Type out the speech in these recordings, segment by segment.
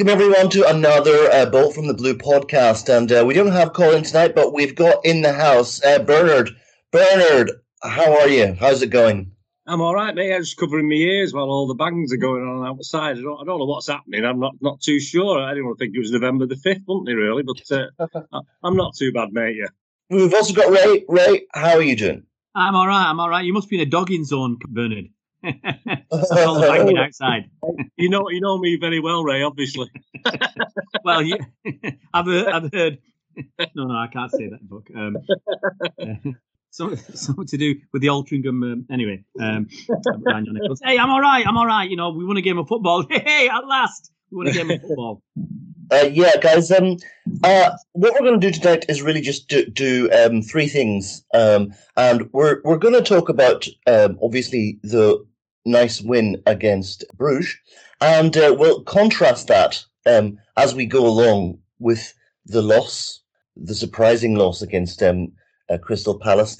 Welcome everyone to another uh, Bolt from the Blue podcast, and uh, we don't have Colin tonight, but we've got in the house uh, Bernard. Bernard, how are you? How's it going? I'm all right, mate. I'm just covering my ears while all the bangs are going on outside. I don't, I don't know what's happening. I'm not, not too sure. I didn't think it was November the 5th, wasn't it, really? But uh, I- I'm not too bad, mate, yeah. We've also got Ray. Ray, how are you doing? I'm all right. I'm all right. You must be in a dogging zone, Bernard. All the banging outside. You know you know me very well, Ray, obviously. Well, you, I've heard. I've heard. No, no, I can't say that book. Um, uh, so, something to do with the Altrincham. Um, anyway, um, Ryan John Nichols. Hey, I'm all right. I'm all right. You know, we won a game of football. Hey, at last, we won a game of football. Uh, yeah, guys. Um, uh, what we're going to do tonight is really just do, do um, three things, um, and we're we're going to talk about um, obviously the nice win against Bruges, and uh, we'll contrast that um, as we go along with the loss, the surprising loss against um, uh, Crystal Palace.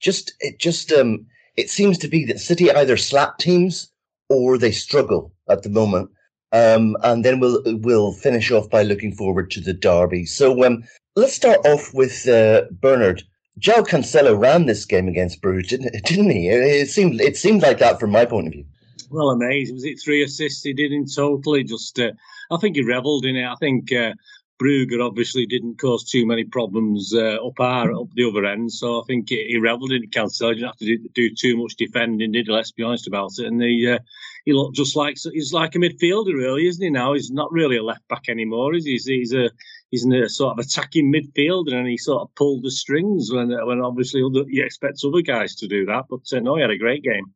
Just it just um, it seems to be that City either slap teams or they struggle at the moment. Um, and then we'll we'll finish off by looking forward to the derby. So um, let's start off with uh, Bernard. João Cancelo ran this game against Bruges, didn't, didn't he? It, it seemed it seemed like that from my point of view. Well, amazing. Was it three assists he did in total? He just, uh, I think he revelled in it. I think uh, Brugger obviously didn't cause too many problems uh, up our up the other end, so I think he, he revelled in it. Cancelo didn't have to do, do too much defending, did he? Let's be honest about it. And he uh, he looked just like he's like a midfielder, really, isn't he? Now he's not really a left back anymore, is he? He's, he's a he's in a sort of attacking midfielder, and he sort of pulled the strings when when obviously other, you expect other guys to do that. But uh, no, he had a great game.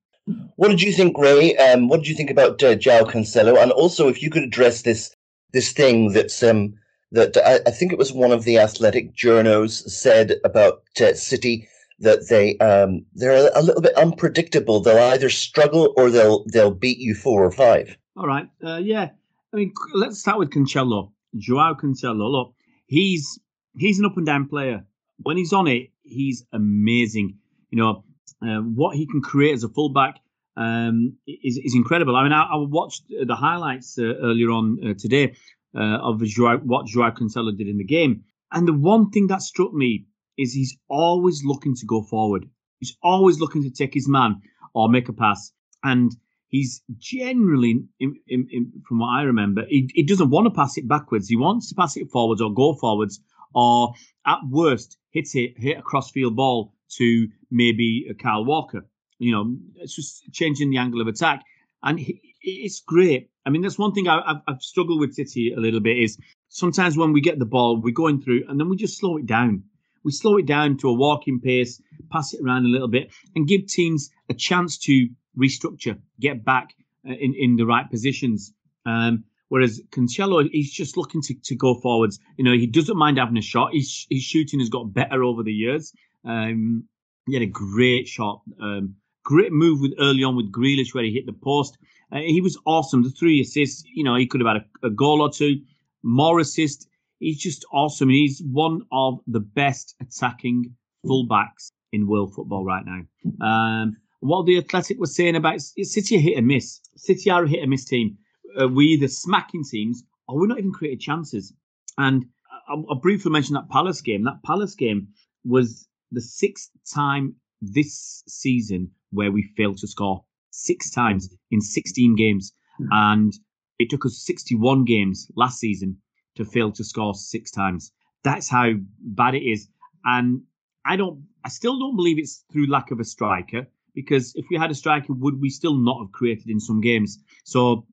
What did you think, Ray? Um, what did you think about uh, João Cancelo? And also, if you could address this this thing that's um, that I, I think it was one of the athletic journos said about uh, City that they um, they're a little bit unpredictable. They'll either struggle or they'll they'll beat you four or five. All right. Uh, yeah. I mean, let's start with Cancelo. Joao Cancelo. Look, he's he's an up and down player. When he's on it, he's amazing. You know uh, what he can create as a fullback um, is is incredible. I mean, I, I watched the highlights uh, earlier on uh, today uh, of Joao, what Joao Cancelo did in the game, and the one thing that struck me is he's always looking to go forward. He's always looking to take his man or make a pass, and he's generally, in, in, in, from what I remember, he, he doesn't want to pass it backwards. He wants to pass it forwards or go forwards, or at worst, hit it, hit a crossfield ball to maybe a Kyle Walker. You know, it's just changing the angle of attack, and he, it's great. I mean, that's one thing I, I've, I've struggled with City a little bit is sometimes when we get the ball, we're going through, and then we just slow it down. We slow it down to a walking pace, pass it around a little bit, and give teams a chance to restructure, get back uh, in, in the right positions. Um, whereas Cancelo, he's just looking to, to go forwards. You know, he doesn't mind having a shot. His, his shooting has got better over the years. Um, he had a great shot, um, great move with early on with Grealish where he hit the post. Uh, he was awesome. The three assists, you know, he could have had a, a goal or two, more assists. He's just awesome. He's one of the best attacking fullbacks in world football right now. Um, what the Athletic was saying about City are hit and miss. City are a hit and miss team. Uh, we either smacking teams or we're not even creating chances. And I'll, I'll briefly mention that Palace game. That Palace game was the sixth time this season where we failed to score. Six times in 16 games. And It took us 61 games last season to fail to score six times. That's how bad it is. And I don't, I still don't believe it's through lack of a striker because if we had a striker, would we still not have created in some games? So,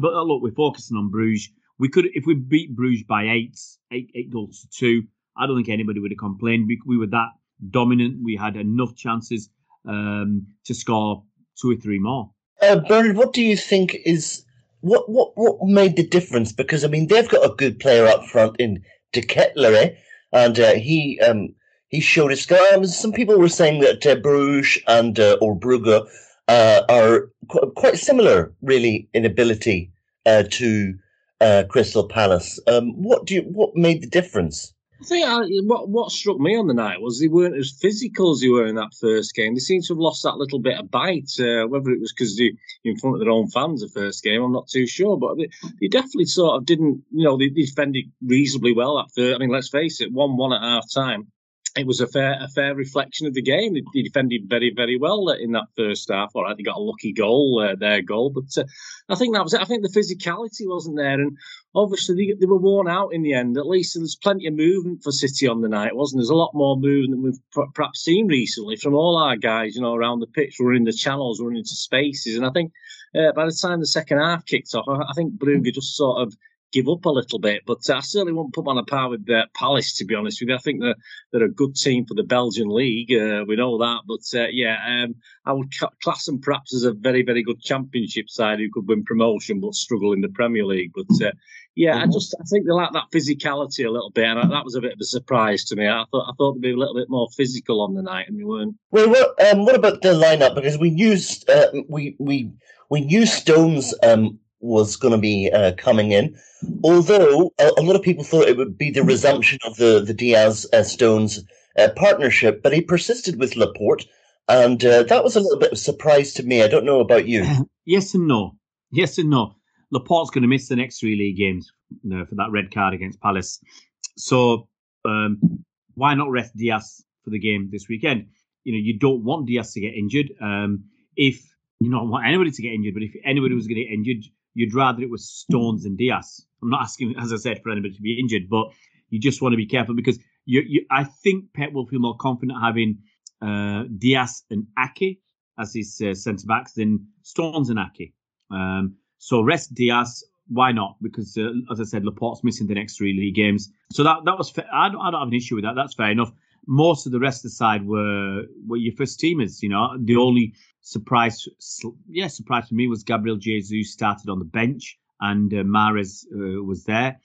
but uh, look, we're focusing on Bruges. We could, if we beat Bruges by eight, eight, eight goals to two, I don't think anybody would have complained. We, we were that dominant. We had enough chances um, to score two or three more. Uh, Bernard, what do you think is what what what made the difference? Because I mean, they've got a good player up front in De Ketelaere, and uh, he um, he showed his skill. Some people were saying that uh, Bruges and uh, or Brugge uh, are qu- quite similar, really, in ability uh, to uh, Crystal Palace. Um, what do you what made the difference? I think I, what what struck me on the night was they weren't as physical as they were in that first game. They seemed to have lost that little bit of bite. Uh, whether it was because they in front of their own fans the first game, I'm not too sure. But they, they definitely sort of didn't. You know, they, they defended reasonably well after. I mean, let's face it, one one at half time it was a fair a fair reflection of the game. They, defended very very well in that first half. All right, they got a lucky goal, uh, their goal, but uh, I think that was it. I think the physicality wasn't there, and obviously they, they, were worn out in the end. At least there's plenty of movement for City on the night, wasn't there? There's a lot more movement than we've perhaps seen recently from all our guys, you know, around the pitch, running the channels, running into spaces, and I think uh, by the time the second half kicked off, I, I think Brugge just sort of give up a little bit. But I certainly won't put them on a par with uh, Palace, to be honest with you. I think they're, they're a good team for the Belgian league. Uh, we know that. But uh, yeah, um, I would class them perhaps as a very, very good championship side who could win promotion but struggle in the Premier League. But uh, yeah, I mm-hmm. just I think they lack that physicality a little bit, and that was a bit of a surprise to me. I thought I thought they'd be a little bit more physical on the night, and they weren't. Well, what um, what about the lineup? Because we used uh, we we we knew Stones um, was going to be uh, coming in. Although a, a, lot of people thought it would be the resumption of the the Diaz uh, Stones uh, partnership, but he persisted with Laporte, and uh, that was a little bit of a surprise to me. I don't know about you. yes and no. Yes and no. Laporte's going to miss the next three league games you know, for that red card against Palace. So um, why not rest Diaz for the game this weekend? You know, you don't want Diaz to get injured. Um, if you don't want anybody to get injured, but if anybody was going to get injured, you'd rather it was Stones and Diaz. I'm not asking, as I said, for anybody to be injured, but you just want to be careful because you, you I think Pep will feel more confident having uh, Diaz and Ake as his uh, centre backs than Stones and Ake. Um, so rest Diaz. Why not? Because uh, as I said, Laporte's missing the next three league games, so that that was. Fair. I don't, I don't have an issue with that. That's fair enough. Most of the rest of the side were were your first teamers. You know, the only surprise, yeah, surprise for me was Gabriel Jesus started on the bench and uh, Mahrez uh, was there.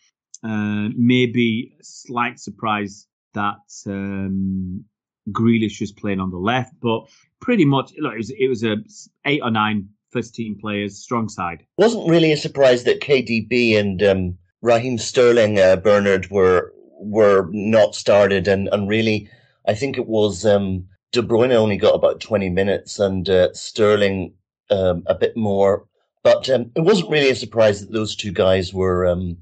Uh, maybe slight surprise that um, Grealish was playing on the left, but pretty much look, it was it was a eight or nine first team players, strong side. Wasn't really a surprise that KDB and um, Raheem Sterling, uh, Bernard were were not started, and and really, I think it was um, De Bruyne only got about 20 minutes and uh, Sterling um, a bit more. But um, it wasn't really a surprise that those two guys were um,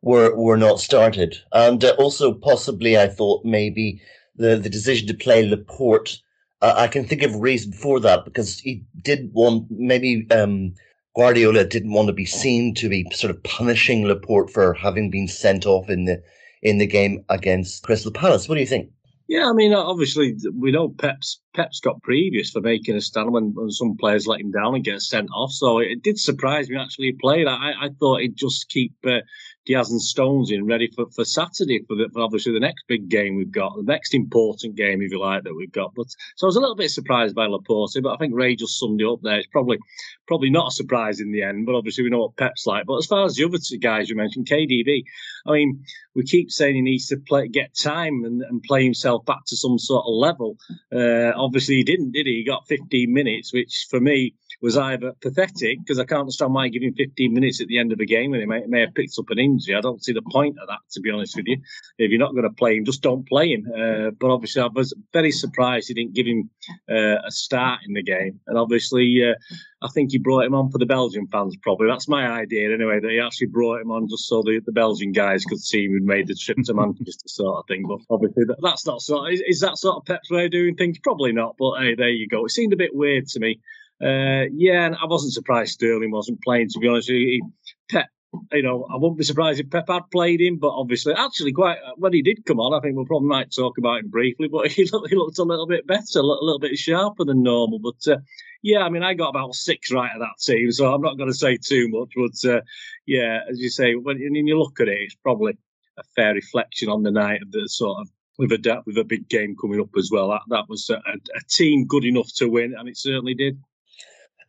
were were not started. And uh, also, possibly, I thought maybe the, the decision to play Laporte. Uh, I can think of a reason for that because he did want maybe um, Guardiola didn't want to be seen to be sort of punishing Laporte for having been sent off in the in the game against Crystal Palace. What do you think? Yeah, I mean, obviously, we know Pep's Pep's got previous for making a stand when, when some players let him down and get sent off. So it did surprise me actually he played. I, I thought he'd just keep uh, Diaz and Stones in ready for, for Saturday for, the, for obviously the next big game we've got, the next important game, if you like, that we've got. But so I was a little bit surprised by Laporte, but I think Ray just summed it up there. It's probably probably not a surprise in the end, but obviously we know what Pep's like. But as far as the other two guys you mentioned, KDB, I mean, we keep saying he needs to play, get time and, and play himself back to some sort of level. Uh, obviously he didn't, did he? He got 15 minutes, which for me was either pathetic because I can't understand why giving 15 minutes at the end of a game when he may, may, have picked up an injury. I don't see the point of that, to be honest with you. If you're not going to play him, just don't play him. Uh, but obviously, I was very surprised he didn't give him uh, a start in the game. And obviously, uh, I think he brought him on for the Belgian fans, probably. That's my idea, anyway, that he actually brought him on just so the, the Belgian guys could see him and made the trip to Manchester, sort of thing. But obviously, that, that's not sort. Of, is, is that sort of Pep's way of doing things? Probably not. But hey, there you go. It seemed a bit weird to me. Uh, yeah, and I wasn't surprised Sterling wasn't playing. To be honest, he, Pep you know, I wouldn't be surprised if Pep had played him, but obviously, actually, quite when he did come on, I think we'll probably might talk about him briefly. But he looked, he looked a little bit better, a little, a little bit sharper than normal. But uh, yeah, I mean, I got about six right of that team, so I'm not going to say too much. But uh, yeah, as you say, when, when you look at it, it's probably a fair reflection on the night of the sort of with a with a big game coming up as well. That that was a, a team good enough to win, and it certainly did.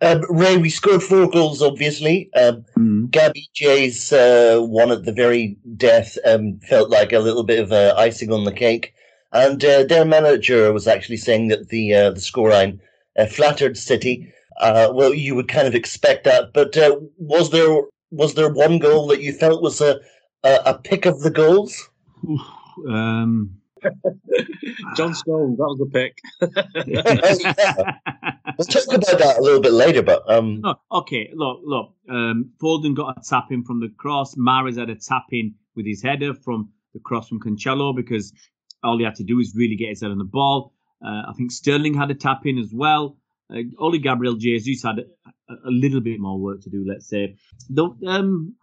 Um, Ray, we scored four goals, obviously. Um, Mm. Gabby J's uh, one at the very death um, felt like a little bit of uh, icing on the cake. And uh, their manager was actually saying that the uh, the scoreline uh, flattered City. Uh, well, you would kind of expect that, but uh, was there was there one goal that you felt was a a, a pick of the goals? Oof, um, John Stones, that was the pick. Let's talk about that a little bit later, but um, No, okay, look, look. Um, Foden got a tap in from the cross. Mahrez had a tap in with his header from the cross from Cancelo because all he had to do is really get his head on the ball. Uh, I think Sterling had a tap in as well. Uh, only Gabriel Jesus had a, a little bit more work to do, let's say. Though, um,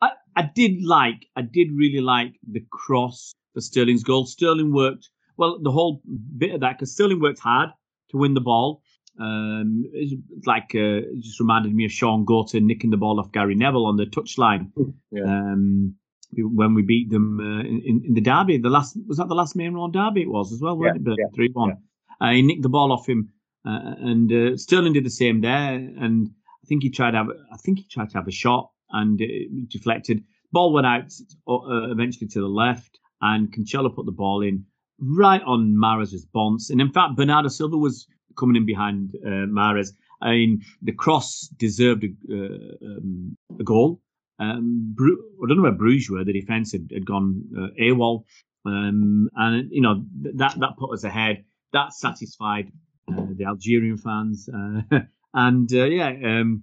I, I did like, I did really like the cross for Sterling's goal. Sterling worked well the whole bit of that because Sterling worked hard to win the ball. Um, it's like uh, it just reminded me of Shaun Goater nicking the ball off Gary Neville on the touchline. Yeah. Um, when we beat them uh, in, in the derby, the last was that the last Maine Road derby it was as well, wasn't Yeah, it? Three one. Uh, he nicked the ball off him, uh, and uh, Sterling did the same there. And I think he tried to have, I think he tried to have a shot and it deflected. Ball went out uh, eventually to the left, and Cancelo put the ball in right on Mahrez' response. And in fact, Bernardo Silva was coming in behind uh, Mahrez. I mean, the cross deserved a, uh, um, a goal. Um, Bru- I don't know where Bruges were. The defence had, had gone uh, AWOL, um, and you know that that put us ahead. That satisfied uh, the Algerian fans, uh, and uh, yeah, um,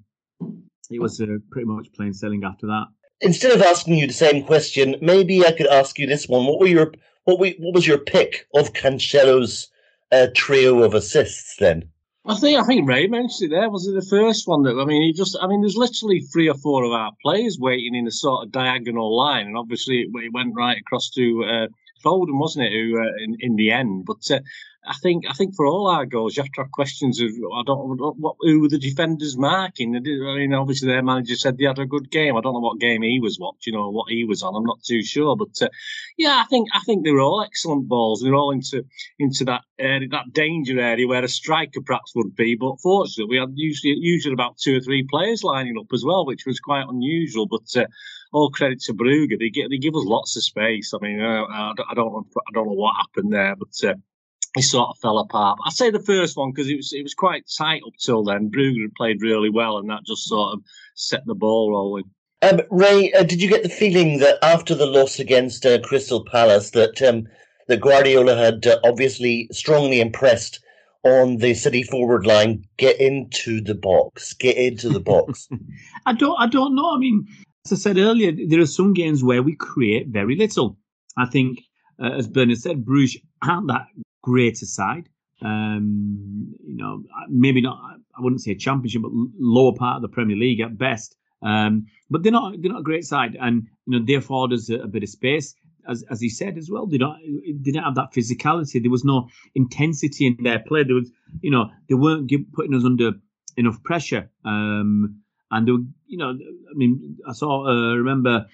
it was uh, pretty much plain sailing after that. Instead of asking you the same question, maybe I could ask you this one. What were your what we what was your pick of Cancelo's uh, trio of assists then? I think I think Ray mentioned it there. Was it the first one that I mean? He just I mean, there's literally three or four of our players waiting in a sort of diagonal line, and obviously it, it went right across to uh, Foden, wasn't it? Who uh, in in the end, but. Uh, I think I think for all our goals, you have to have questions of I don't what who were the defenders marking. I mean, obviously their manager said they had a good game. I don't know what game he was watching or what he was on. I'm not too sure, but uh, yeah, I think I think they were all excellent balls. They're all into into that area, that danger area where a striker perhaps would be. But fortunately, we had usually usually about two or three players lining up as well, which was quite unusual. But uh, all credit to Brugge, they give they give us lots of space. I mean, uh, I, don't- I don't know I don't know what happened there, but. Uh, he sort of fell apart. I'd say the first one because it was it was quite tight up till then. Brugge had played really well, and that just sort of set the ball rolling. Um, Ray, uh, did you get the feeling that after the loss against uh, Crystal Palace, that um, that Guardiola had uh, obviously strongly impressed on the City forward line? Get into the box. Get into the box. I don't. I don't know. I mean, as I said earlier, there are some games where we create very little. I think, uh, as Bernard said, Bruges aren't that greater side. Um, you know, maybe not. I wouldn't say a championship, but lower part of the Premier League at best. Um, but they're not. They're not a great side, and you know, they afford us a, a bit of space. As, as he said as well, they don't they didn't have that physicality. There was no intensity in their play. There was, you know, they weren't give, putting us under enough pressure. Um, and they were, you know, I mean, I saw, uh, remember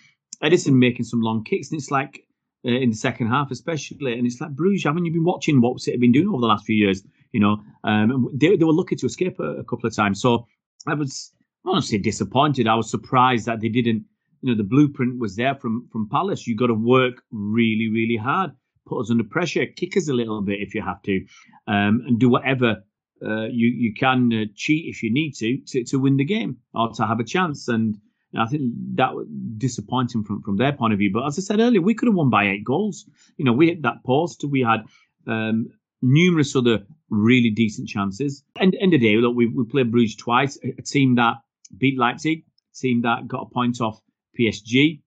Ederson making some long kicks, and it's like uh, in the second half, especially, and it's like Bruges, haven't you've been watching what City have been doing over the last few years? You know, um, they they were lucky to escape a, a couple of times. So I was, I say disappointed. I was surprised that they didn't. You know, the blueprint was there from from Palace. You got to work really, really hard, put us under pressure, kick us a little bit if you have to, um, and do whatever uh, you you can uh, cheat if you need to, to to win the game or to have a chance. And I think that was disappointing from from their point of view. But as I said earlier, we could have won by eight goals. You know, we hit that post. We had um, numerous other really decent chances. And end of the day, look, we we played Bruges twice, a team that beat Leipzig, a team that got a point off PSG.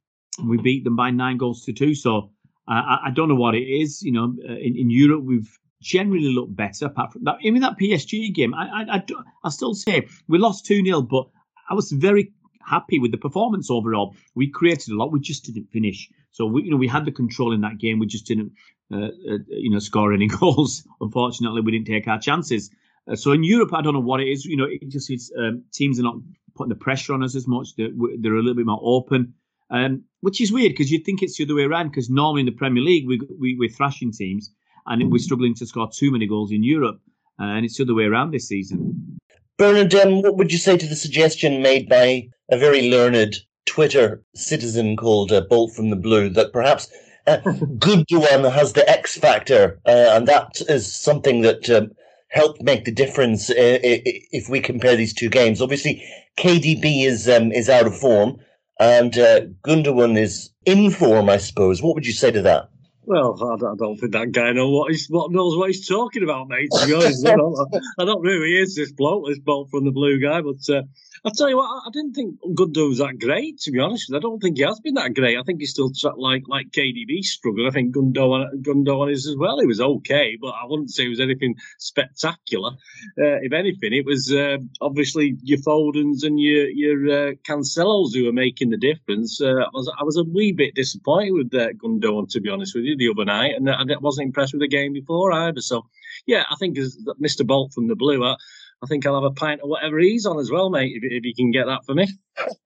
We beat them by nine goals to two. So uh, I, I don't know what it is. You know, uh, in, in Europe we've generally looked better. Apart from that, even that PSG game, I I, I, I still say we lost two 0 but I was very happy with the performance overall. We created a lot, we just didn't finish. So we, you know, we had the control in that game. We just didn't, uh, uh, you know, score any goals. Unfortunately, we didn't take our chances. Uh, so in Europe, I don't know what it is. You know, it just um, teams are not putting the pressure on us as much. They're, they're a little bit more open, um, which is weird because you'd think it's the other way around. Because normally in the Premier League, we, we we're thrashing teams, and we're struggling to score too many goals in Europe, uh, and it's the other way around this season. Bernard, um, what would you say to the suggestion made by a very learned Twitter citizen called uh, Bolt from the Blue that perhaps uh, Gundogan has the X factor, uh, and that is something that um, helped make the difference uh, if we compare these two games. Obviously, KDB is um, is out of form, and uh, Gundogan is in form. I suppose. What would you say to that? Well, I don't, I don't think that guy know what he's what knows what he's talking about, mate. To be honest, I, don't, I don't know who he is. This bloke, this bloke from the blue guy, but uh, I'll tell you what, I didn't think Gundogan was that great, to be honest. I don't think he has been that great. I think he's still like like KDB struggled. I think Gundogan, Gundogan is as well. He was okay, but I wouldn't say it was anything spectacular. Uh, if anything, it was uh, obviously your Fodens and your your uh, Cancelos who were making the difference. Uh, I was I was a wee bit disappointed with uh, to be honest with you, the other night, and I wasn't impressed with the game before either. So, yeah, I think as Mr. Bolt from the Blue. I, I think I'll have a pint of whatever he's on as well, mate, if, if you can get that for me.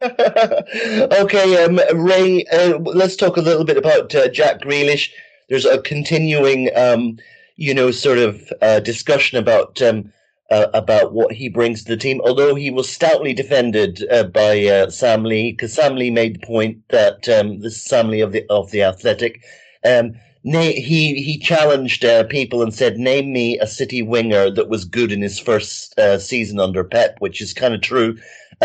okay, um, Ray, uh, let's talk a little bit about uh, Jack Grealish. There's a continuing, um, you know, sort of uh, discussion about um, uh, about what he brings to the team. Although he was stoutly defended uh, by uh, Sam Lee, because Sam Lee made the point that um, this is Sam Lee of the of the Athletic. Um, Na- he he challenged uh, people and said, "Name me a City winger that was good in his first uh, season under Pep," which is kind of true.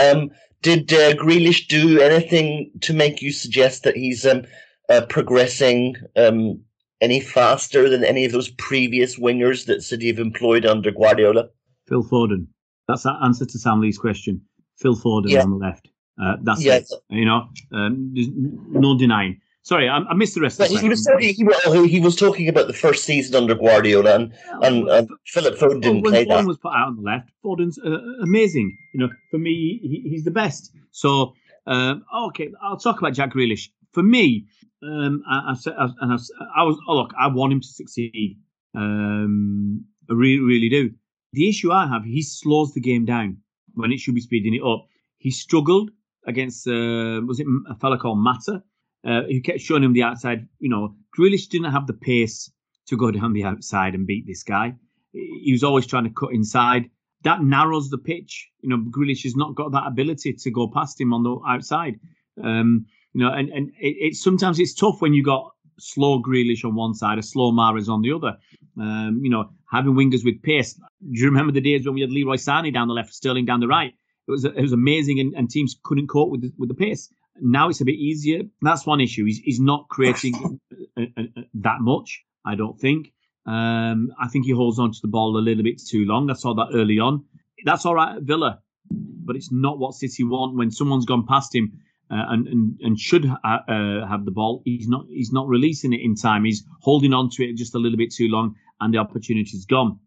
Um, did uh, Grealish do anything to make you suggest that he's um, uh, progressing um, any faster than any of those previous wingers that City have employed under Guardiola? Phil Foden. That's the answer to Sam Lee's question. Phil Foden yeah. on the left. Uh, that's yes. it. You know, um, there's no denying. Sorry, I, I missed the rest. But the he was talking. He, he, was talking about the first season under Guardiola, and, and, and Philip Foden didn't when play Foden that. was put out on the left. Foden's uh, amazing. You know, for me, he, he's the best. So, um, okay, I'll talk about Jack Grealish. For me, um, I, I, said, and I, I was oh, look, I want him to succeed. Um, I really, really do. The issue I have, he slows the game down when it should be speeding it up. He struggled against uh, was it a fella called Mata? Uh, who kept showing him the outside. You know, Grealish didn't have the pace to go down the outside and beat this guy. He was always trying to cut inside. That narrows the pitch. You know, Grealish has not got that ability to go past him on the outside. Um, you know, and and it, it, sometimes it's tough when you got slow Grealish on one side, a slow Mahrez on the other. Um, you know, having wingers with pace. Do you remember the days when we had Leroy Sané down the left, Sterling down the right? It was it was amazing, and, and teams couldn't cope with the, with the pace. Now it's a bit easier. That's one issue. He's, he's not creating that much, I don't think. Um, I think he holds on to the ball a little bit too long. I saw that early on. That's all right at Villa, but it's not what City want. When someone's gone past him uh, and, and and should ha- uh, have the ball, he's not he's not releasing it in time. He's holding on to it just a little bit too long, and the opportunity's gone.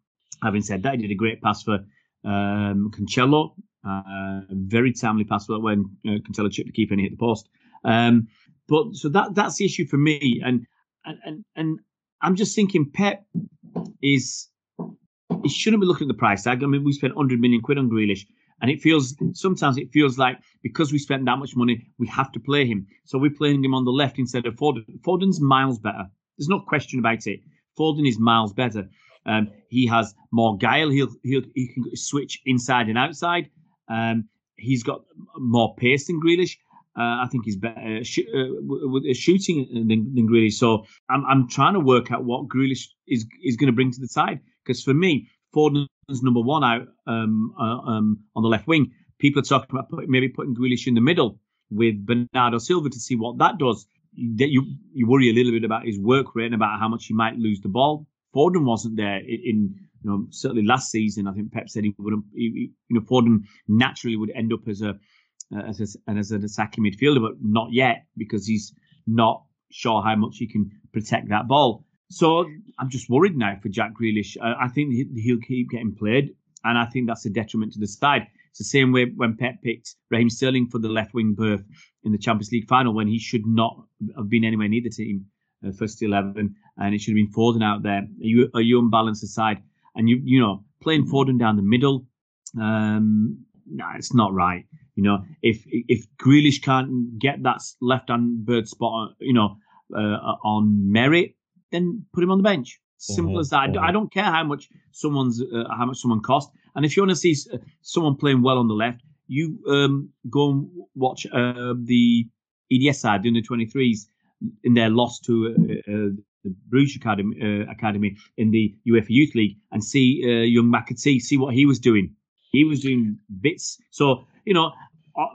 Having said that, he did a great pass for um, Cancelo. Uh, very timely pass when uh, Cancelo chipped the keeper and hit the post. Um, but so that that's the issue for me, and and and I'm just thinking Pep is he shouldn't be looking at the price tag. I mean, we spent 100 million quid on Grealish, and it feels sometimes it feels like because we spent that much money, we have to play him. So we're playing him on the left instead of Foden. Foden's miles better. There's no question about it. Foden is miles better. Um, he has more guile. He'll, he'll he can switch inside and outside. Um, he's got more pace than Grealish. Uh, I think he's better sh- uh, shooting than, than Grealish. So I'm, I'm trying to work out what Grealish is is going to bring to the side. Because for me, Foden's number one out um, uh, um, on the left wing. People are talking about put, maybe putting Grealish in the middle with Bernardo Silva to see what that does. You you worry a little bit about his work rate and about how much he might lose the ball. Foden wasn't there in you know, certainly last season, I think Pep said he would, you know, Foden naturally would end up as a as a, as an attacking midfielder, but not yet because he's not sure how much he can protect that ball. So I'm just worried now for Jack Grealish. I, I think he'll keep getting played, and I think that's a detriment to the side. It's the same way when Pep picked Raheem Sterling for the left wing berth in the Champions League final when he should not have been anywhere near the team uh, first eleven, and it should have been Foden out there. Are you are you unbalanced aside? And you you know playing Foden down the middle, um, nah, it's not right. You know, if if Grealish can't get that left hand bird spot, you know, uh, on merit, then put him on the bench. Simple Mhm, as that. I don't care how much someone's uh, how much someone cost. And if you want to see uh, someone playing well on the left, you um, go and watch uh, the EDS side, the under twenty threes, in their loss to uh, uh, the Bruges Academy, uh, Academy in the UEFA Youth League, and see uh, young McAtee, see what he was doing. He was doing bits. So you know, I,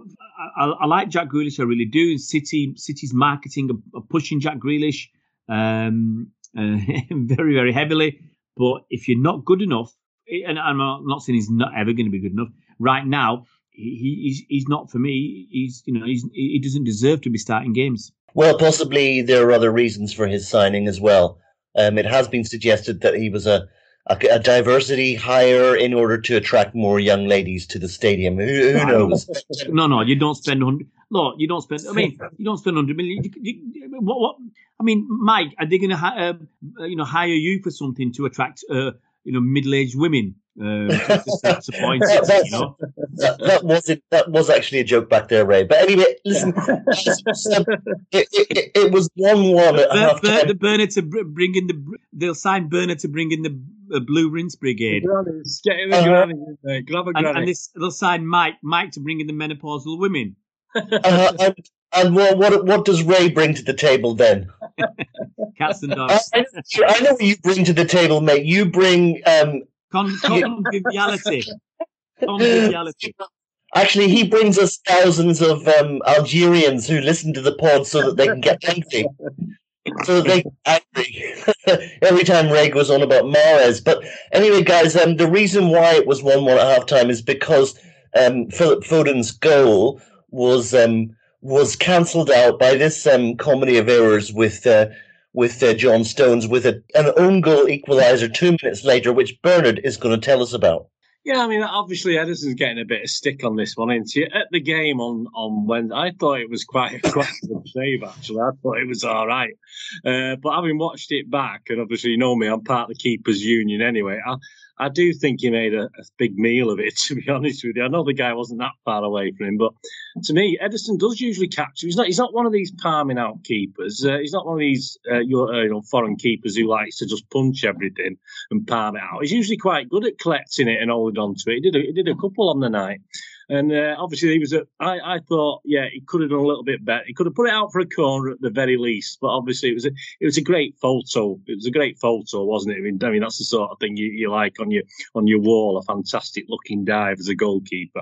I, I like Jack Grealish. I really do. City, City's marketing are, pushing Jack Grealish um, uh, very, very heavily. But if you're not good enough, and I'm not saying he's not ever going to be good enough. Right now, he, he's he's not for me. He's you know he's he doesn't deserve to be starting games. Well, possibly there are other reasons for his signing as well. Um, it has been suggested that he was a, a, a diversity hire in order to attract more young ladies to the stadium. Who, who knows? No, no, you don't spend hundred. Look, you don't spend. I mean, you don't spend hundred million. You, you, what, what? I mean, Mike, are they going to, uh, you know, hire you for something to attract, uh, you know, middle-aged women? Um, to, to you know. that, that was it. That was actually a joke back there, Ray. But anyway, listen, it, it, it, it was one-one at Bur- half time. the Burner to br- bring in the. br- They'll sign Burner to bring in the uh, Blue Rinse Brigade, Grannies, get him Uh-huh. granny, in there, grab a and, granny. and this they'll sign Mike Mike to bring in the menopausal women. Uh, and and what, what what does Ray bring to the table then? Cats and I, dogs. I know- I know what you bring to the table, mate. You bring um, Con- conviviality. Conviviality. Actually, he brings us thousands of um, Algerians who listen to the pod so that they can get angry. so they angry every time Ray goes on about Mahrez. But anyway, guys, um, the reason why it was 1 1 at half time is because um, Philip Foden's goal was um, was cancelled out by this um, comedy of errors with. Uh, with uh, John Stones with a, an own goal equaliser two minutes later, which Bernard is going to tell us about. Yeah, I mean, obviously Ederson's getting a bit of stick on this one, isn't he? At the game on on Wednesday, I thought it was quite a good save. Actually, I thought it was all right. Uh, but having watched it back, and obviously you know me, I'm part of the keepers union anyway. I I do think he made a, a big meal of it. To be honest with you, I know the guy wasn't that far away from him, but to me, Ederson does usually catch. He's not. He's not one of these palming out keepers. Uh, he's not one of these uh, your, uh, you know foreign keepers who likes to just punch everything and palm it out. He's usually quite good at collecting it and holding on to it. He did. A, he did a couple on the night. And uh, obviously, he was. A, I, I thought, yeah, he could have done a little bit better. He could have put it out for a corner at the very least. But obviously, it was a, it was a great photo. It was a great photo, wasn't it? I mean, I mean that's the sort of thing you, you like on your on your wall. A fantastic looking dive as a goalkeeper.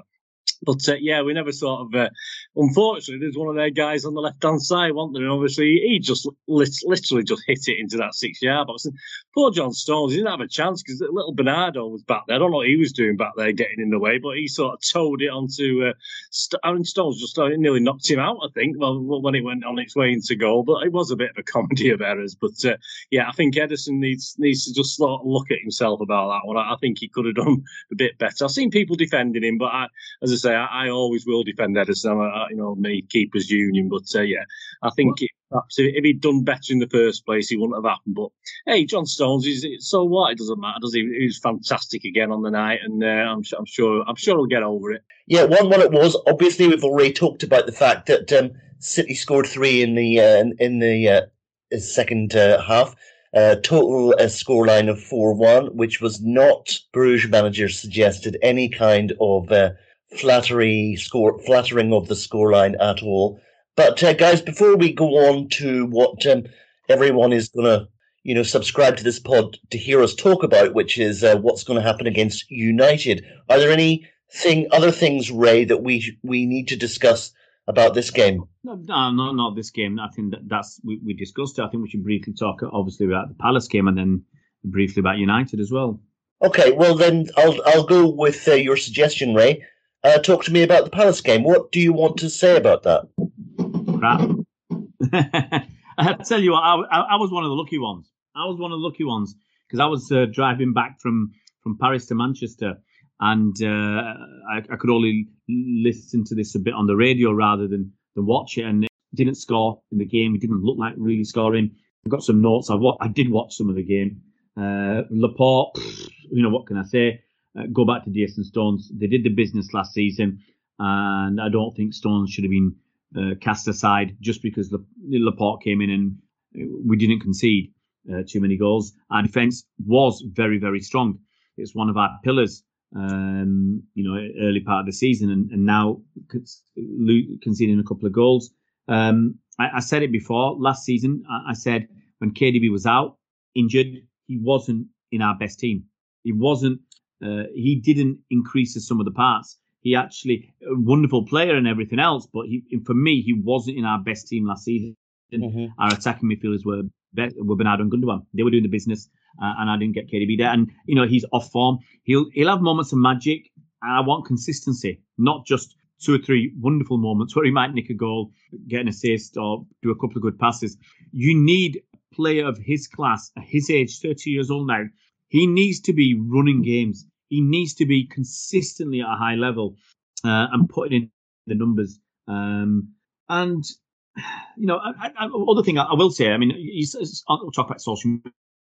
But uh, yeah, we never sort of. Uh, unfortunately, there's one of their guys on the left hand side, wasn't there? And obviously, he just lit- literally just hit it into that six yard box. And poor John Stones, he didn't have a chance because little Bernardo was back there. I don't know what he was doing back there, getting in the way, but he sort of towed it onto. Uh, St- Aaron Stones just nearly knocked him out, I think, well, when it went on its way into goal. But it was a bit of a comedy of errors. But uh, yeah, I think Ederson needs needs to just sort of look at himself about that one. I, I think he could have done a bit better. I've seen people defending him, but I, as I say, I, I always will defend Ederson. I, I, you know, me keepers union, but uh, yeah, I think it, perhaps if, if he'd done better in the first place, he wouldn't have happened. But hey, John Stones, is so what? It doesn't matter, does he? He was fantastic again on the night, and uh, I'm, I'm sure I'm sure he'll get over it. Yeah, one one it was. Obviously, we've already talked about the fact that um, City scored three in the uh, in the uh, second uh, half. Uh, total uh, scoreline of four one, which was not Bruges manager suggested any kind of uh, flattery score flattering of the scoreline at all. But uh, guys, before we go on to what um, everyone is gonna you know subscribe to this pod to hear us talk about, which is uh, what's going to happen against United. Are there any thing other things, Ray, that we we need to discuss about this game? No, no, no, not this game. I think that that's we, we discussed it. I think we should briefly talk, obviously, about the Palace game and then briefly about United as well. Okay, well then I'll I'll go with uh, your suggestion, Ray. Uh, talk to me about the Palace game. What do you want to say about that? Crap. I tell you what, I, I, was one of the lucky ones. I was one of the lucky ones because I was uh, driving back from from Paris to Manchester, and uh, I, I, could only listen to this a bit on the radio rather than than watch it. And it didn't score in the game. He didn't look like really scoring. I got some notes. I, wa- I did watch some of the game. Uh, Laporte, you know what can I say? Uh, go back to and Stones. They did the business last season, and I don't think Stones should have been uh, cast aside just because Laporte came in and we didn't concede uh, too many goals. Our defence was very, very strong. It's one of our pillars, um, you know, early part of the season, and, and now conceding a couple of goals. Um, I, I, said it before last season. I, I, said when KDB was out, injured, he wasn't in our best team. He wasn't. Uh, he didn't increase the sum of the parts. He actually a wonderful player and everything else, but he, for me, he wasn't in our best team last season. Mm-hmm. Our attacking midfielders were were Bernardo and Gundogan. They were doing the business, uh, and I didn't get KDB there. And you know he's off form. He'll he'll have moments of magic. And I want consistency, not just two or three wonderful moments where he might nick a goal, get an assist, or do a couple of good passes. You need a player of his class, his age, 30 years old now. He needs to be running games. He needs to be consistently at a high level uh, and putting in the numbers. Um, and you know, I, I, other thing I, I, will say, I mean, you, will talk about social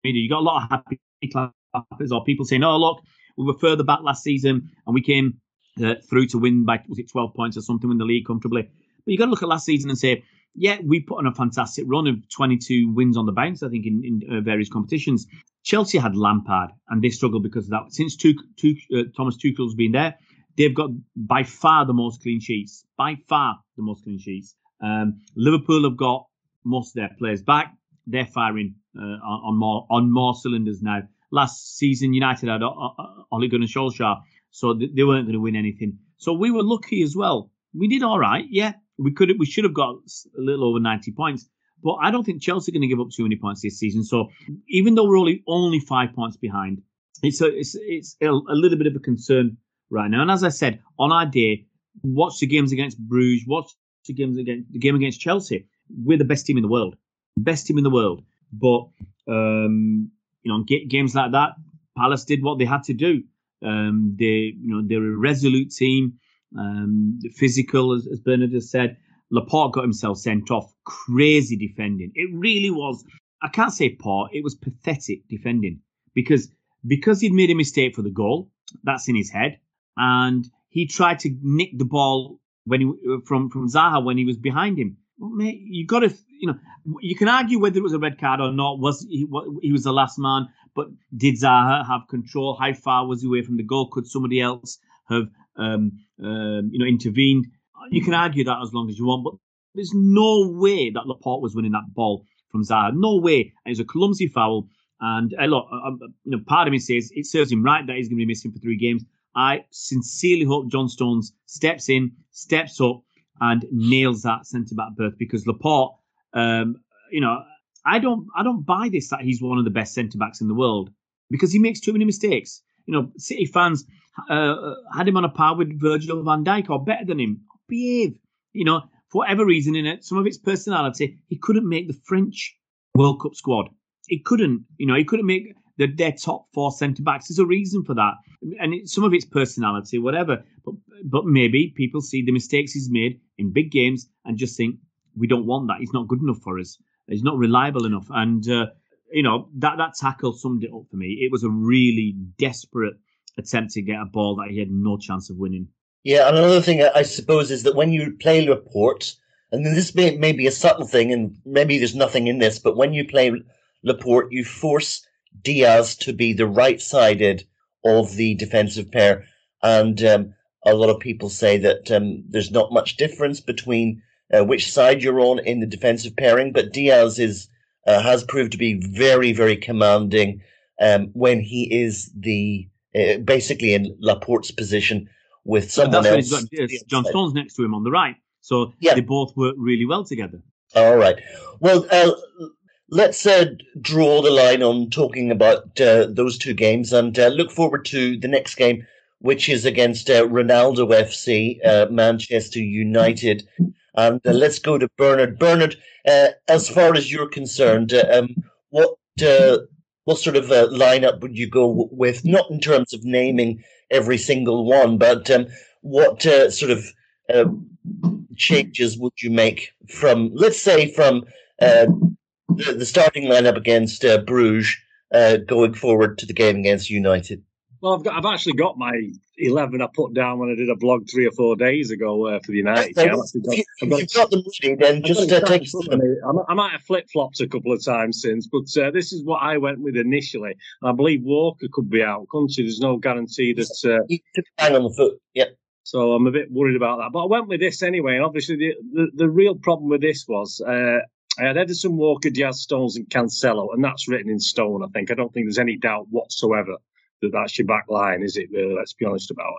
media. You got a lot of happy clappers or people saying, "Oh, look, we were further back last season and we came uh, through to win by was it 12 points or something, in the league comfortably." But you got to look at last season and say, yeah, we put on a fantastic run of 22 wins on the bounce, I think, in, in uh, various competitions. Chelsea had Lampard, and they struggled because of that. Since Tuch, Tuch, uh, Thomas Tuchel's been there, they've got by far the most clean sheets. By far the most clean sheets. Um, Liverpool have got most of their players back. They're firing uh, on, more on more cylinders now. Last season, United had uh, uh, Ole Gunnar Solskjaer, so they weren't going to win anything. So we were lucky as well. We did all right, yeah. We could we should have got a little over 90 points. But I don't think Chelsea are going to give up too many points this season. So even though we're only only five points behind, it's a, it's it's a, a little bit of a concern right now. And as I said, on our day, watch the games against Bruges, watch the games against the game against Chelsea. We're the best team in the world, best team in the world. But um, you know, games like that, Palace did what they had to do. Um, they, you know, they're a resolute team, um, physical, as, as Bernard has said. Laporte got himself sent off. Crazy defending. It really was. I can't say poor. It was pathetic defending because because he'd made a mistake for the goal. That's in his head, and he tried to nick the ball when he from from Zaha when he was behind him. Well, mate, you got to you know you can argue whether it was a red card or not. Was he, he was the last man? But did Zaha have control? How far was he away from the goal? Could somebody else have um, um, you know intervened? You can argue that as long as you want, but there's no way that Laporte was winning that ball from Zaha. No way. And it's a clumsy foul. And uh, look, uh, you know, part of me says it serves him right that he's going to be missing for three games. I sincerely hope John Stones steps in, steps up, and nails that centre back berth because Laporte, um, you know, I don't, I don't buy this that he's one of the best centre backs in the world because he makes too many mistakes. You know, City fans uh had him on a par with Virgil van Dijk or better than him behave. You know, for whatever reason in it, some of its personality, he couldn't make the French World Cup squad. He couldn't, you know, he couldn't make the, their top four centre backs. There's a reason for that, and it, some of its personality, whatever. But but maybe people see the mistakes he's made in big games and just think we don't want that. He's not good enough for us. He's not reliable enough, and uh, you know that that tackle summed it up for me. It was a really desperate attempt to get a ball that he had no chance of winning. Yeah, and another thing I suppose is that when you play Laporte, and this may, may be a subtle thing, and maybe there's nothing in this, but when you play Laporte, you force Diaz to be the right sided of the defensive pair. And um, a lot of people say that um, there's not much difference between uh, which side you're on in the defensive pairing, but Diaz is uh, has proved to be very, very commanding um, when he is the uh, basically in Laporte's position with someone else. Got, John Stones next to him on the right. So yeah. they both work really well together. All right. Well, uh, let's uh, draw the line on talking about uh, those two games and uh, look forward to the next game, which is against uh, Ronaldo FC, uh, Manchester United. And let's go to Bernard. Bernard, as far as you're concerned, um, what what sort of lineup would you go with? Not in terms of naming every single one, but um, what uh, sort of uh, changes would you make from, let's say, from uh, the, the starting lineup against uh, Bruges uh, going forward to the game against United? Well, I've got, I've actually got my eleven I put down when I did a blog three or four days ago uh, for the United. So. I've got- if, you, I've got you've got them ready, then just uh, take in front of me. I might- have flip flopped a couple of times since, but uh, this is what I went with initially. I believe Walker could be out, couldn't he? There's no guarantee that. Uh, you took a bang on the foot. Yeah. so I'm a bit worried about that. But I went with this anyway. And obviously, the, the, the real problem with this was uh, I had Ederson, Walker, Dias, Stones, and Cancelo, and that's written in stone, I think. I don't think there's any doubt whatsoever that that's your back line, is it, really? Let's be honest about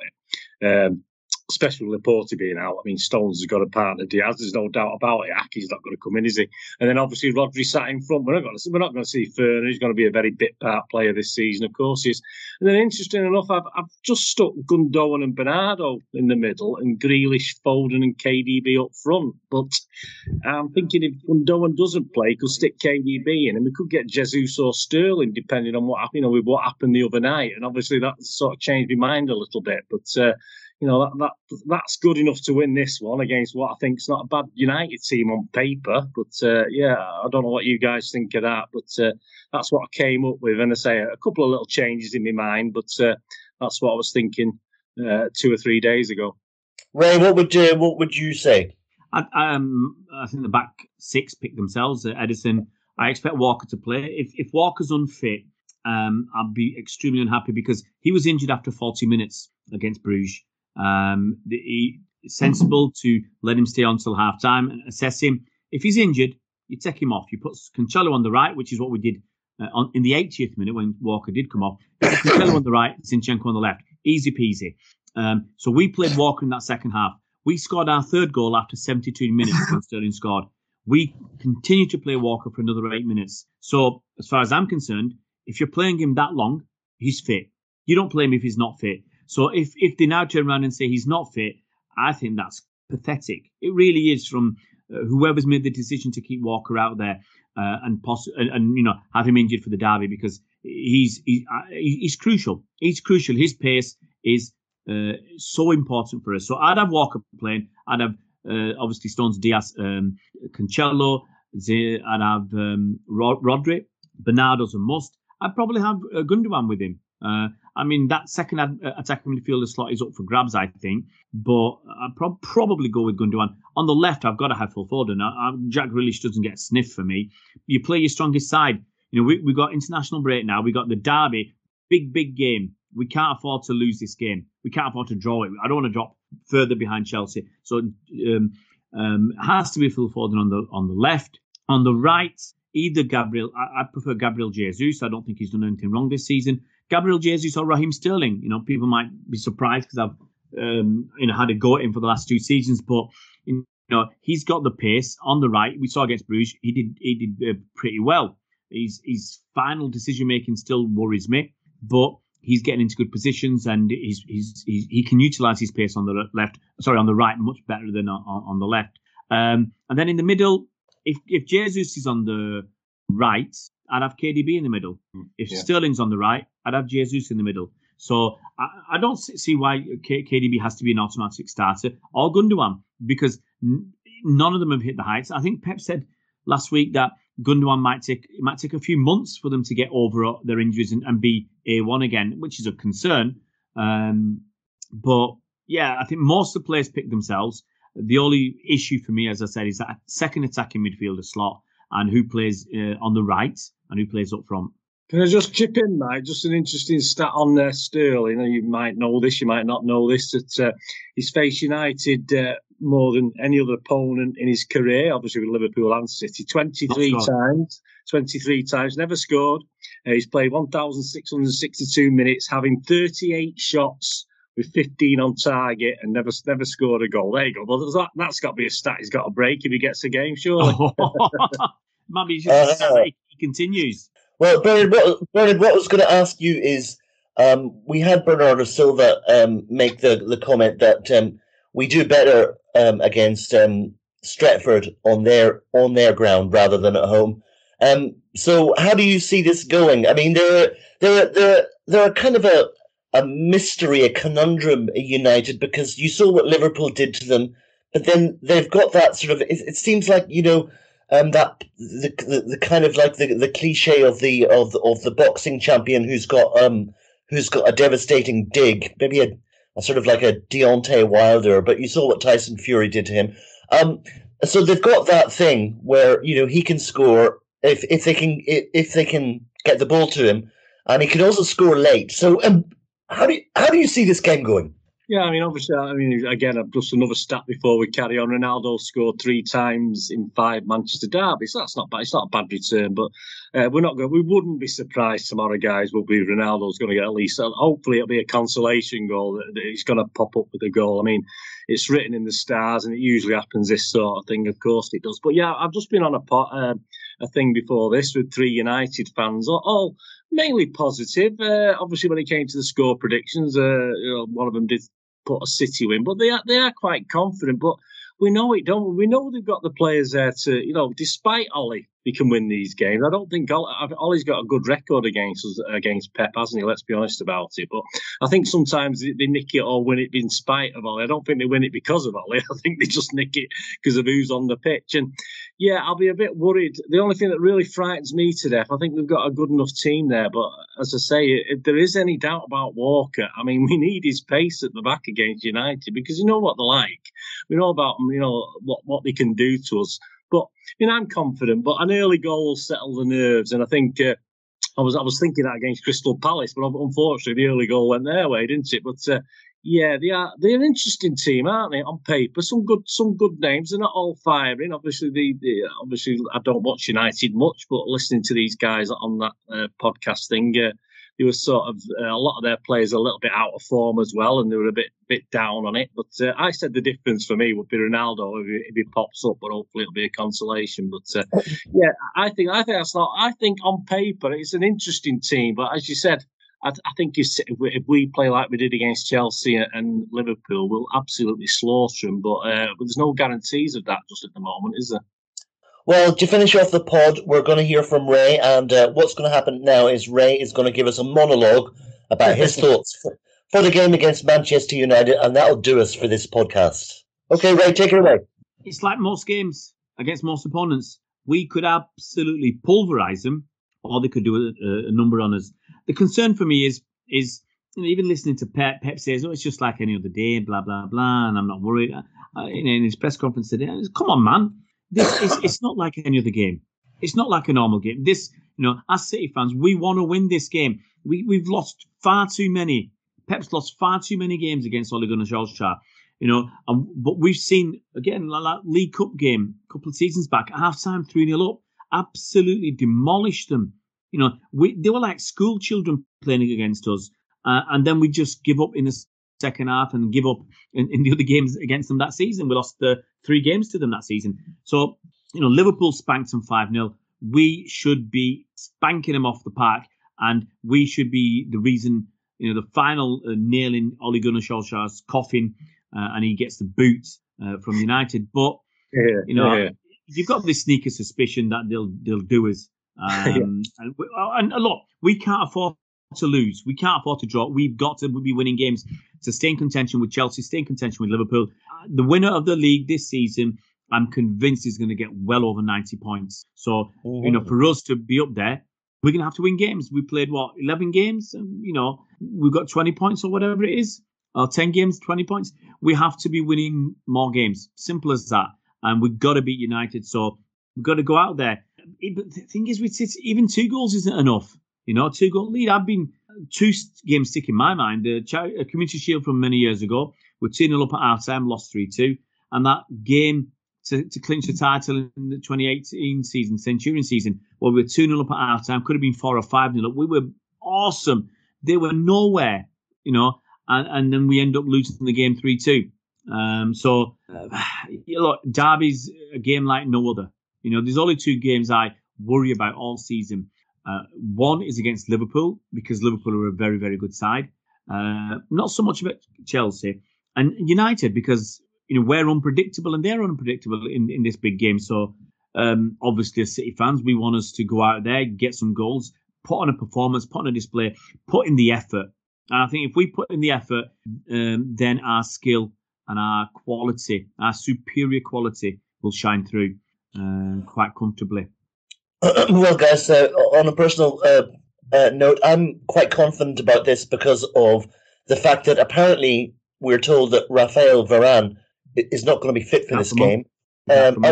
it. Um, especially with Laporte being out. I mean, Stones has got a partner. Dias, there's no doubt about it. Aké's not going to come in, is he? And then obviously Rodri sat in front. We're not going to, we're not going to see Ferner. He's going to be a very bit part player this season, of course he is. And then, interesting enough, I've, I've just stuck Gundogan and Bernardo in the middle and Grealish, Foden, and KDB up front. But I'm thinking if Gundogan doesn't play, could stick KDB in, and we could get Jesus or Sterling, depending on what happened, you know, with what happened the other night. And obviously, that sort of changed my mind a little bit. But uh, you know that, that that's good enough to win this one against what I think is not a bad United team on paper. But uh, yeah, I don't know what you guys think of that, but uh, that's what I came up with. And I say a couple of little changes in my mind, but uh, that's what I was thinking uh, two or three days ago. Ray, what would uh, what would you say? I, um, I think the back six pick themselves. Uh, Ederson. I expect Walker to play. If if Walker's unfit, um, I'd be extremely unhappy because he was injured after 40 minutes against Bruges. Um, the, he, sensible to let him stay on till half time and assess him. If he's injured, you take him off. You put Cancelo on the right, which is what we did uh, on, in the 80th minute when Walker did come off. Cancelo on the right, Zinchenko on the left. Easy peasy. Um, so we played Walker in that second half. We scored our third goal after 72 minutes when Sterling scored. We continue to play Walker for another eight minutes. So, as far as I'm concerned, if you're playing him that long, he's fit. You don't play him if he's not fit. So, if if they now turn around and say he's not fit, I think that's pathetic. It really is from uh, whoever's made the decision to keep Walker out there uh, and, poss- and and you know have him injured for the derby because he's he's, uh, he's crucial. He's crucial. His pace is uh, so important for us. So I'd have Walker playing. I'd have uh, obviously Stones, Dias, um, Cancelo. I'd have um, Rod- Rodri. Bernardo's a must. I'd probably have uh, Gundogan with him. Uh, I mean, that second ad- uh, attacking midfielder slot is up for grabs, I think. But I'd prob- probably go with Gundogan. On the left, I've got to have Phil Foden. I, I, Jack Grealish doesn't get a sniff for me. You play your strongest side. You know, we we got international break now. We got the derby, big big game. We can't afford to lose this game. We can't afford to draw it. I don't want to drop further behind Chelsea. So um, um, it has to be Phil Foden on the on the left. On the right, either Gabriel. I, I prefer Gabriel Jesus. I don't think he's done anything wrong this season. Gabriel Jesus or Raheem Sterling. You know, people might be surprised because I've um, you know had a go at him for the last two seasons, but you know he's got the pace on the right. We saw against Bruges, he did he did uh, pretty well. His his final decision making still worries me, but he's getting into good positions and he's, he's, he's he can utilize his pace on the left. Sorry, on the right much better than on, on the left. Um, and then in the middle, if if Jesus is on the right, I'd have KDB in the middle. If yeah. Sterling's on the right, I'd have Jesus in the middle. So I, I don't see why K, KDB has to be an automatic starter or Gundogan because n- none of them have hit the heights. I think Pep said last week that Gundogan might take it might take a few months for them to get over their injuries and, and be A1 again, which is a concern. Um, but yeah, I think most of the players pick themselves. The only issue for me, as I said, is that second attacking midfielder slot and who plays uh, on the right and who plays up front. Can I just chip in, mate? Just an interesting stat on uh, Sterling. You might know this, you might not know this. That uh, he's faced United uh, more than any other opponent in his career. Obviously, with Liverpool and City, twenty-three times. Twenty-three times, never scored. Uh, he's played one thousand six hundred sixty-two minutes, having thirty-eight shots with fifteen on target, and never never scored a goal. There you go. Well, that, that's got to be a stat he's got to break if he gets a game, surely. It's just Uh, he continues. Well, Bernard, what, Bernard, what I was going to ask you is, um, we had Bernardo Silva um, make the, the comment that um, we do better um, against um, Stretford on their on their ground rather than at home. Um, so how do you see this going? I mean, they're they're they're they're kind of a a mystery, a conundrum United because you saw what Liverpool did to them, but then they've got that sort of. It, it seems like you know um, that the, the the kind of like the, the cliche of the of of the boxing champion who's got um who's got a devastating dig, maybe a, a sort of like a Deontay Wilder, but you saw what Tyson Fury did to him. Um, so they've got that thing where you know he can score if if they can if, they can get the ball to him, and he can also score late. So um, how do you, how do you see this game going? Yeah, I mean, obviously, I mean, again, just another stat before we carry on. Ronaldo scored three times in five Manchester derbies. So that's not bad. It's not a bad return, but uh, we're not going. We wouldn't be surprised tomorrow, guys. Will be Ronaldo's going to get at least. Uh, hopefully, it'll be a consolation goal that, that he's going to pop up with a goal. I mean, it's written in the stars, and it usually happens this sort of thing. Of course, it does. But yeah, I've just been on a pot, uh, a thing before this with three United fans, all, all mainly positive. Uh, obviously, when it came to the score predictions, uh, you know, one of them did put a City win, but they are they are quite confident. But we know it, don't we? We know they've got the players there to, you know, despite Ole, they can win these games. I don't think Ole's got a good record against us, against Pep, hasn't he? Let's be honest about it. But I think sometimes they, nick it or win it in spite of Ole. I don't think they win it because of Ole. I think they just nick it because of who's on the pitch. And yeah, I'll be a bit worried. The only thing that really frightens me to death, I think we've got a good enough team there. But as I say, if there is any doubt about Walker, I mean, we need his pace at the back against United because you know what they're like. We know about you know, what, what they can do to us. But you know, I'm confident. But an early goal will settle the nerves, and I think uh, I was I was thinking that against Crystal Palace, but unfortunately the early goal went their way, didn't it? But uh, yeah, they are they're an interesting team, aren't they? On paper, some good some good names. They're not all firing. Obviously, the, the obviously I don't watch United much, but listening to these guys on that uh, podcast thing. Uh, they were sort of uh, a lot of their players a little bit out of form as well, and they were a bit bit down on it. But uh, I said the difference for me would be Ronaldo if he, if he pops up, but hopefully it'll be a consolation. But uh, yeah, I think I think that's not. I think on paper it's an interesting team, but as you said. I, I think if we, if we play like we did against Chelsea and Liverpool, we'll absolutely slaughter them. But, uh, but there's no guarantees of that just at the moment, is there? Well, to finish off the pod, we're going to hear from Ray, and uh, what's going to happen now is Ray is going to give us a monologue about his thoughts for, for the game against Manchester United, and that'll do us for this podcast. Okay, Ray, take it away. It's like most games against most opponents. We could absolutely pulverize them, or they could do a, a number on us. The concern for me is is you know, even listening to Pep. Pep says, "Oh, it's just like any other day," blah blah blah, and I'm not worried. Uh, in his press conference today, said, come on, man this is it's not like any other game. It's not like a normal game. This, you know, as City fans, we want to win this game. We we've lost far too many. Pep's lost far too many games against Ole Gunnar Solskjaer. You know, and, but we've seen again like that League Cup game a couple of seasons back, half time, 3 0 up, absolutely demolished them. You know, we they were like school children playing against us. Uh, and then we just give up in the second half and give up in, in the other games against them that season. We lost the three games to them that season. So, you know, Liverpool spanked them 5 0. We should be spanking them off the park, and we should be the reason, you know, the final uh, nail in Ole Gunnar Solskjaer's coffin, uh, and he gets the boot uh, from United. But, yeah, you know, yeah. you've got this sneaker suspicion that they'll they'll do us. Um, and, we, and look, we can't afford to lose. We can't afford to draw. We've got to be winning games to stay in contention with Chelsea, stay in contention with Liverpool. The winner of the league this season, I'm convinced is going to get well over 90 points. So, mm-hmm. you know, for us to be up there, we're going to have to win games. We played what 11 games, and you know, we've got 20 points or whatever it is, or 10 games, 20 points. We have to be winning more games. Simple as that. And we've got to beat United. So we've got to go out there. But the thing is, with even two goals isn't enough. You know, two goal lead. I've been two games stick in my mind. The uh, Community Shield from many years ago, we're 2 0 up at half time, lost 3 2. And that game to, to clinch the title in the 2018 season, Centurion season, where we were 2 0 up at half time, could have been 4 or 5 0 up. We were awesome. They were nowhere, you know, and, and then we end up losing the game 3 2. Um, so, uh, look, Derby's a game like no other. You know, there's only two games I worry about all season. Uh, one is against Liverpool because Liverpool are a very, very good side. Uh, not so much about Chelsea and United because you know we're unpredictable and they're unpredictable in, in this big game. So Um, obviously, as City fans, we want us to go out there, get some goals, put on a performance, put on a display, put in the effort. And I think if we put in the effort, um, then our skill and our quality, our superior quality, will shine through uh, quite comfortably. well, guys, uh, on a personal uh, uh, note, I'm quite confident about this because of the fact that apparently we're told that Rafael Varane is not going to be fit for Out this game. Um,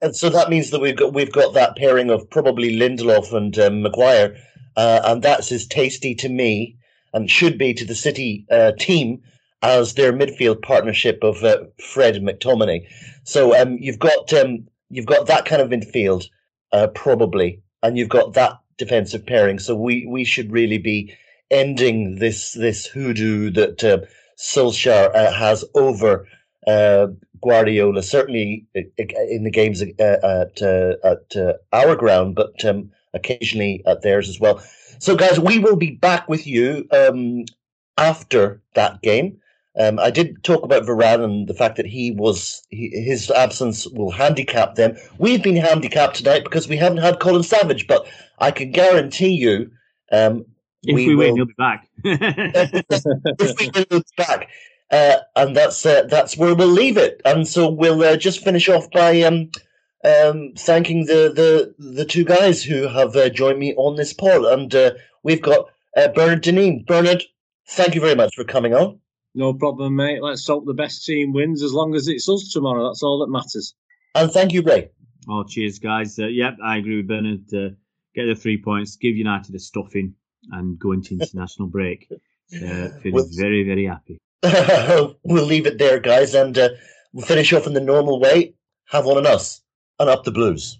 and, so that means that we've got we've got that pairing of probably Lindelof and um, Maguire, uh, and that's as tasty to me and should be to the City uh, team as their midfield partnership of uh, Fred and McTominay. So um, you've got um, you've got that kind of midfield uh, probably, and you've got that defensive pairing. So we we should really be ending this this hoodoo that uh, Solskjaer uh, has over uh, Guardiola. Certainly in the games uh, at uh, at uh, our ground, but um, occasionally at theirs as well. So, guys, we will be back with you um, after that game. Um, I did talk about Varane and the fact that he was he, his absence will handicap them. We've been handicapped tonight because we haven't had Colin Savage, but I can guarantee you, um, If We we, win, will- he'll be back. if we win, it's back. Uh, and that's uh, that's where we'll leave it. And so we'll uh, just finish off by um, um, thanking the, the the two guys who have uh, joined me on this poll, And uh, we've got uh, Bernard Deneen. Bernard, thank you very much for coming on. No problem, mate. Let's hope the best team wins as long as it's us tomorrow. That's all that matters. And thank you, Bray. oh, cheers, guys. Uh, yep, I agree with Bernard. Uh, get the three points, give United a stuffing, and go into international break. Uh, feeling Well- very, very happy. we'll leave it there, guys, and uh, we'll finish off in the normal way. Have one on us, and up the blues.